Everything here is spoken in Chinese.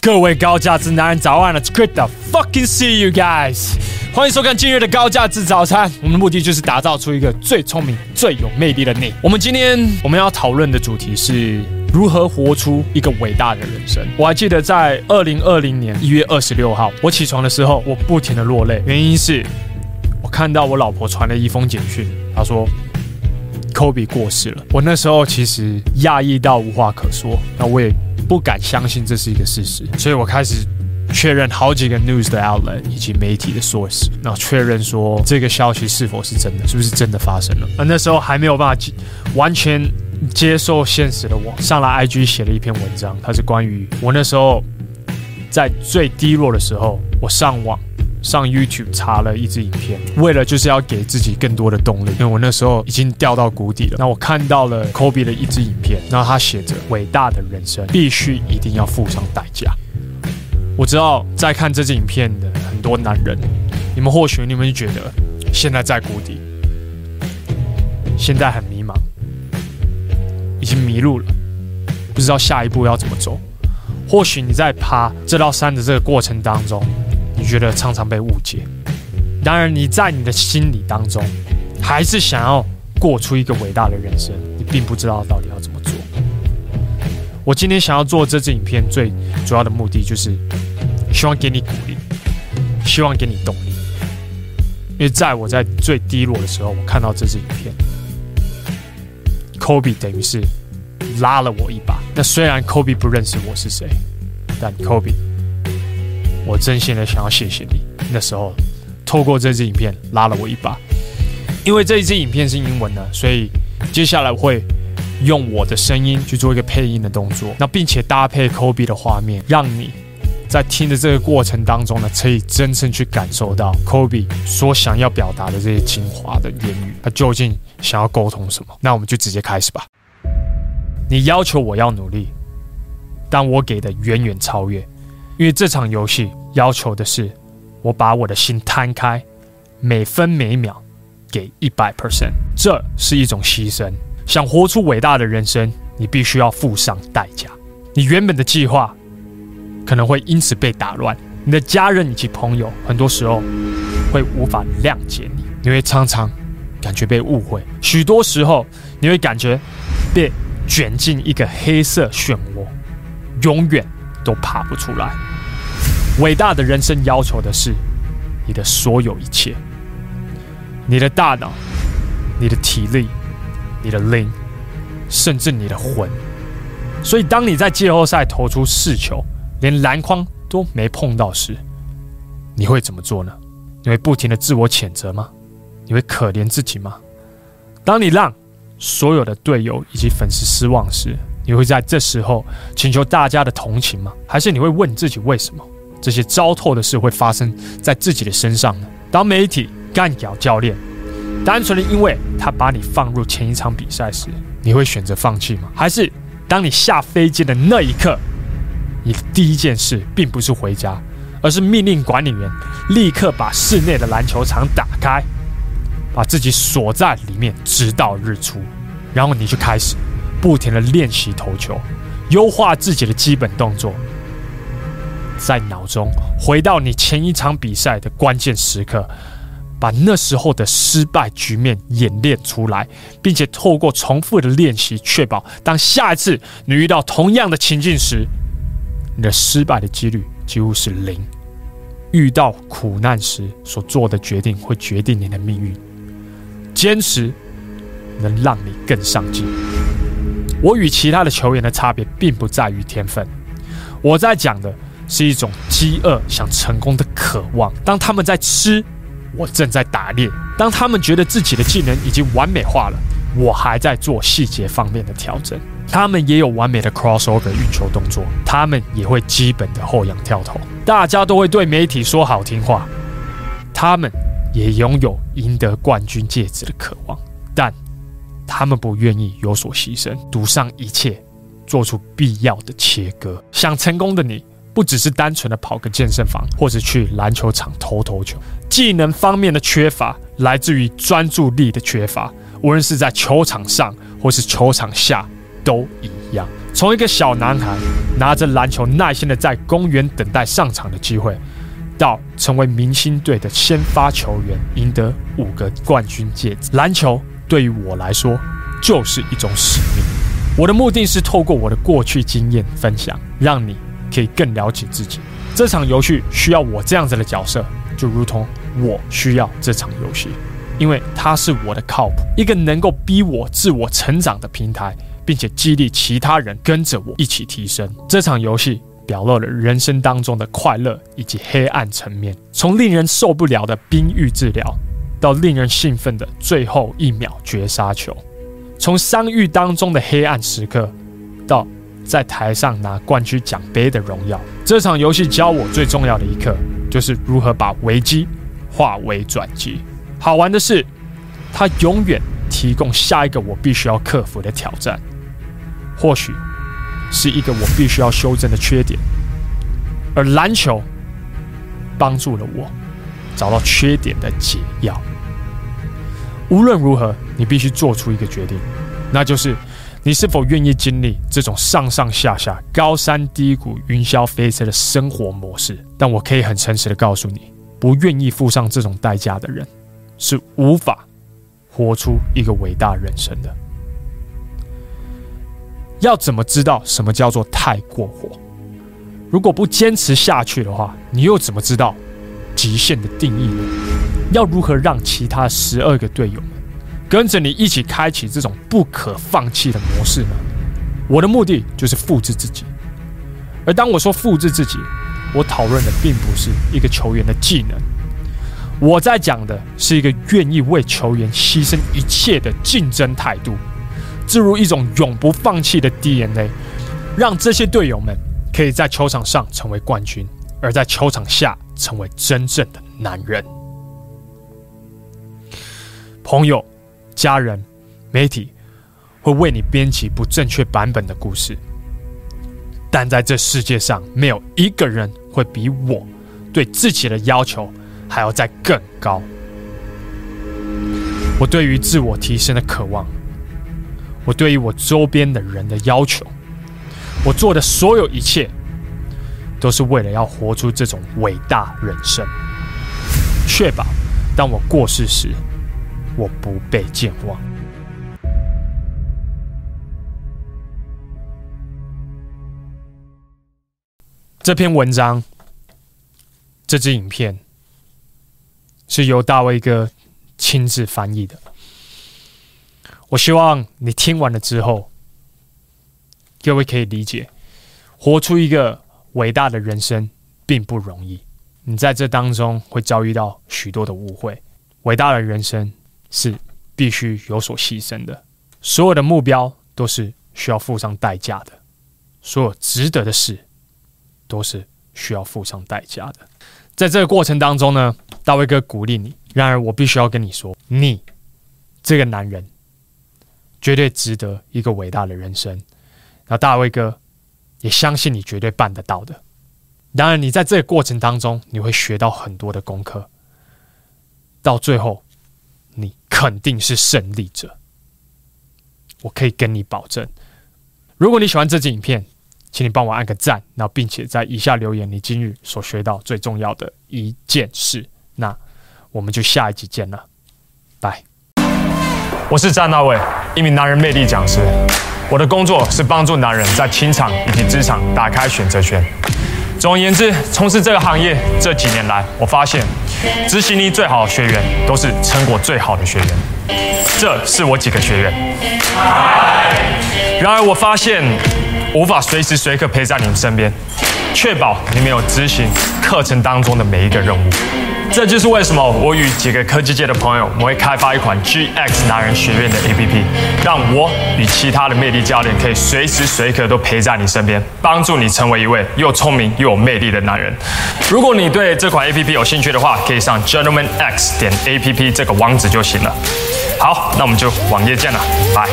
各位高价值男人早安了，It's good to fucking see you guys！欢迎收看今日的高价值早餐。我们的目的就是打造出一个最聪明、最有魅力的你。我们今天我们要讨论的主题是如何活出一个伟大的人生。我还记得在二零二零年一月二十六号，我起床的时候，我不停的落泪，原因是我看到我老婆传了一封简讯，她说。科比过世了，我那时候其实讶异到无话可说，那我也不敢相信这是一个事实，所以我开始确认好几个 news 的 outlet 以及媒体的 source，那确认说这个消息是否是真的，是不是真的发生了。那那时候还没有办法完全接受现实的我，上了 IG 写了一篇文章，它是关于我那时候在最低落的时候，我上网。上 YouTube 查了一支影片，为了就是要给自己更多的动力，因为我那时候已经掉到谷底了。那我看到了 Kobe 的一支影片，然后他写着：“伟大的人生必须一定要付上代价。”我知道在看这支影片的很多男人，你们或许你们觉得现在在谷底，现在很迷茫，已经迷路了，不知道下一步要怎么走。或许你在爬这道山的这个过程当中。你觉得常常被误解，当然你在你的心里当中，还是想要过出一个伟大的人生，你并不知道到底要怎么做。我今天想要做这支影片最主要的目的，就是希望给你鼓励，希望给你动力。因为在我在最低落的时候，我看到这支影片，Kobe 等于是拉了我一把。那虽然 Kobe 不认识我是谁，但 Kobe。我真心的想要谢谢你，那时候透过这支影片拉了我一把，因为这一支影片是英文的，所以接下来我会用我的声音去做一个配音的动作，那并且搭配 Kobe 的画面，让你在听的这个过程当中呢，可以真正去感受到 Kobe 所想要表达的这些精华的言语，他究竟想要沟通什么？那我们就直接开始吧。你要求我要努力，但我给的远远超越。因为这场游戏要求的是我把我的心摊开，每分每秒给一百 percent，这是一种牺牲。想活出伟大的人生，你必须要付上代价。你原本的计划可能会因此被打乱，你的家人以及朋友很多时候会无法谅解你，你会常常感觉被误会，许多时候你会感觉被卷进一个黑色漩涡，永远都爬不出来。伟大的人生要求的是你的所有一切，你的大脑、你的体力、你的灵，甚至你的魂。所以，当你在季后赛投出四球，连篮筐都没碰到时，你会怎么做呢？你会不停的自我谴责吗？你会可怜自己吗？当你让所有的队友以及粉丝失望时，你会在这时候请求大家的同情吗？还是你会问自己为什么？这些糟透的事会发生在自己的身上呢？当媒体干掉教练，单纯的因为他把你放入前一场比赛时，你会选择放弃吗？还是当你下飞机的那一刻，你的第一件事并不是回家，而是命令管理员立刻把室内的篮球场打开，把自己锁在里面直到日出，然后你就开始不停的练习投球，优化自己的基本动作。在脑中回到你前一场比赛的关键时刻，把那时候的失败局面演练出来，并且透过重复的练习，确保当下一次你遇到同样的情境时，你的失败的几率几乎是零。遇到苦难时所做的决定会决定你的命运。坚持能让你更上进。我与其他的球员的差别并不在于天分，我在讲的。是一种饥饿想成功的渴望。当他们在吃，我正在打猎；当他们觉得自己的技能已经完美化了，我还在做细节方面的调整。他们也有完美的 crossover 运球动作，他们也会基本的后仰跳投。大家都会对媒体说好听话，他们也拥有赢得冠军戒指的渴望，他们不愿意有所牺牲，赌上一切，做出必要的切割。想成功的你。不只是单纯的跑个健身房，或者去篮球场投投球，技能方面的缺乏来自于专注力的缺乏，无论是在球场上或是球场下都一样。从一个小男孩拿着篮球耐心的在公园等待上场的机会，到成为明星队的先发球员，赢得五个冠军戒指。篮球对于我来说就是一种使命。我的目的是透过我的过去经验分享，让你可以更了解自己。这场游戏需要我这样子的角色，就如同我需要这场游戏，因为它是我的靠谱，一个能够逼我自我成长的平台。并且激励其他人跟着我一起提升。这场游戏表露了人生当中的快乐以及黑暗层面，从令人受不了的冰浴治疗，到令人兴奋的最后一秒绝杀球；从伤愈当中的黑暗时刻，到在台上拿冠军奖杯的荣耀。这场游戏教我最重要的一课，就是如何把危机化为转机。好玩的是，它永远提供下一个我必须要克服的挑战。或许是一个我必须要修正的缺点，而篮球帮助了我找到缺点的解药。无论如何，你必须做出一个决定，那就是你是否愿意经历这种上上下下、高山低谷、云霄飞车的生活模式。但我可以很诚实的告诉你，不愿意付上这种代价的人，是无法活出一个伟大人生的。要怎么知道什么叫做太过火？如果不坚持下去的话，你又怎么知道极限的定义呢？要如何让其他十二个队友们跟着你一起开启这种不可放弃的模式呢？我的目的就是复制自己。而当我说复制自己，我讨论的并不是一个球员的技能，我在讲的是一个愿意为球员牺牲一切的竞争态度。置入一种永不放弃的 DNA，让这些队友们可以在球场上成为冠军，而在球场下成为真正的男人。朋友、家人、媒体会为你编辑不正确版本的故事，但在这世界上，没有一个人会比我对自己的要求还要再更高。我对于自我提升的渴望。我对于我周边的人的要求，我做的所有一切，都是为了要活出这种伟大人生，确保当我过世时，我不被健忘。这篇文章，这支影片，是由大卫哥亲自翻译的。我希望你听完了之后，各位可以理解，活出一个伟大的人生并不容易。你在这当中会遭遇到许多的误会。伟大的人生是必须有所牺牲的，所有的目标都是需要付上代价的，所有值得的事都是需要付上代价的。在这个过程当中呢，大卫哥鼓励你。然而，我必须要跟你说，你这个男人。绝对值得一个伟大的人生，那大卫哥也相信你绝对办得到的。当然，你在这个过程当中，你会学到很多的功课，到最后，你肯定是胜利者。我可以跟你保证。如果你喜欢这支影片，请你帮我按个赞，然后并且在以下留言你今日所学到最重要的一件事。那我们就下一集见了，拜。我是詹大卫，一名男人魅力讲师。我的工作是帮助男人在情场以及职场打开选择权。总而言之，从事这个行业这几年来，我发现执行力最好的学员都是成果最好的学员。这是我几个学员。然而，我发现无法随时随刻陪在你们身边，确保你们有执行课程当中的每一个任务。这就是为什么我与几个科技界的朋友，我们会开发一款 GX 男人学院的 APP，让我与其他的魅力教练可以随时随刻都陪在你身边，帮助你成为一位又聪明又有魅力的男人。如果你对这款 APP 有兴趣的话，可以上 gentlemanx 点 APP 这个网址就行了。好，那我们就网页见了，拜。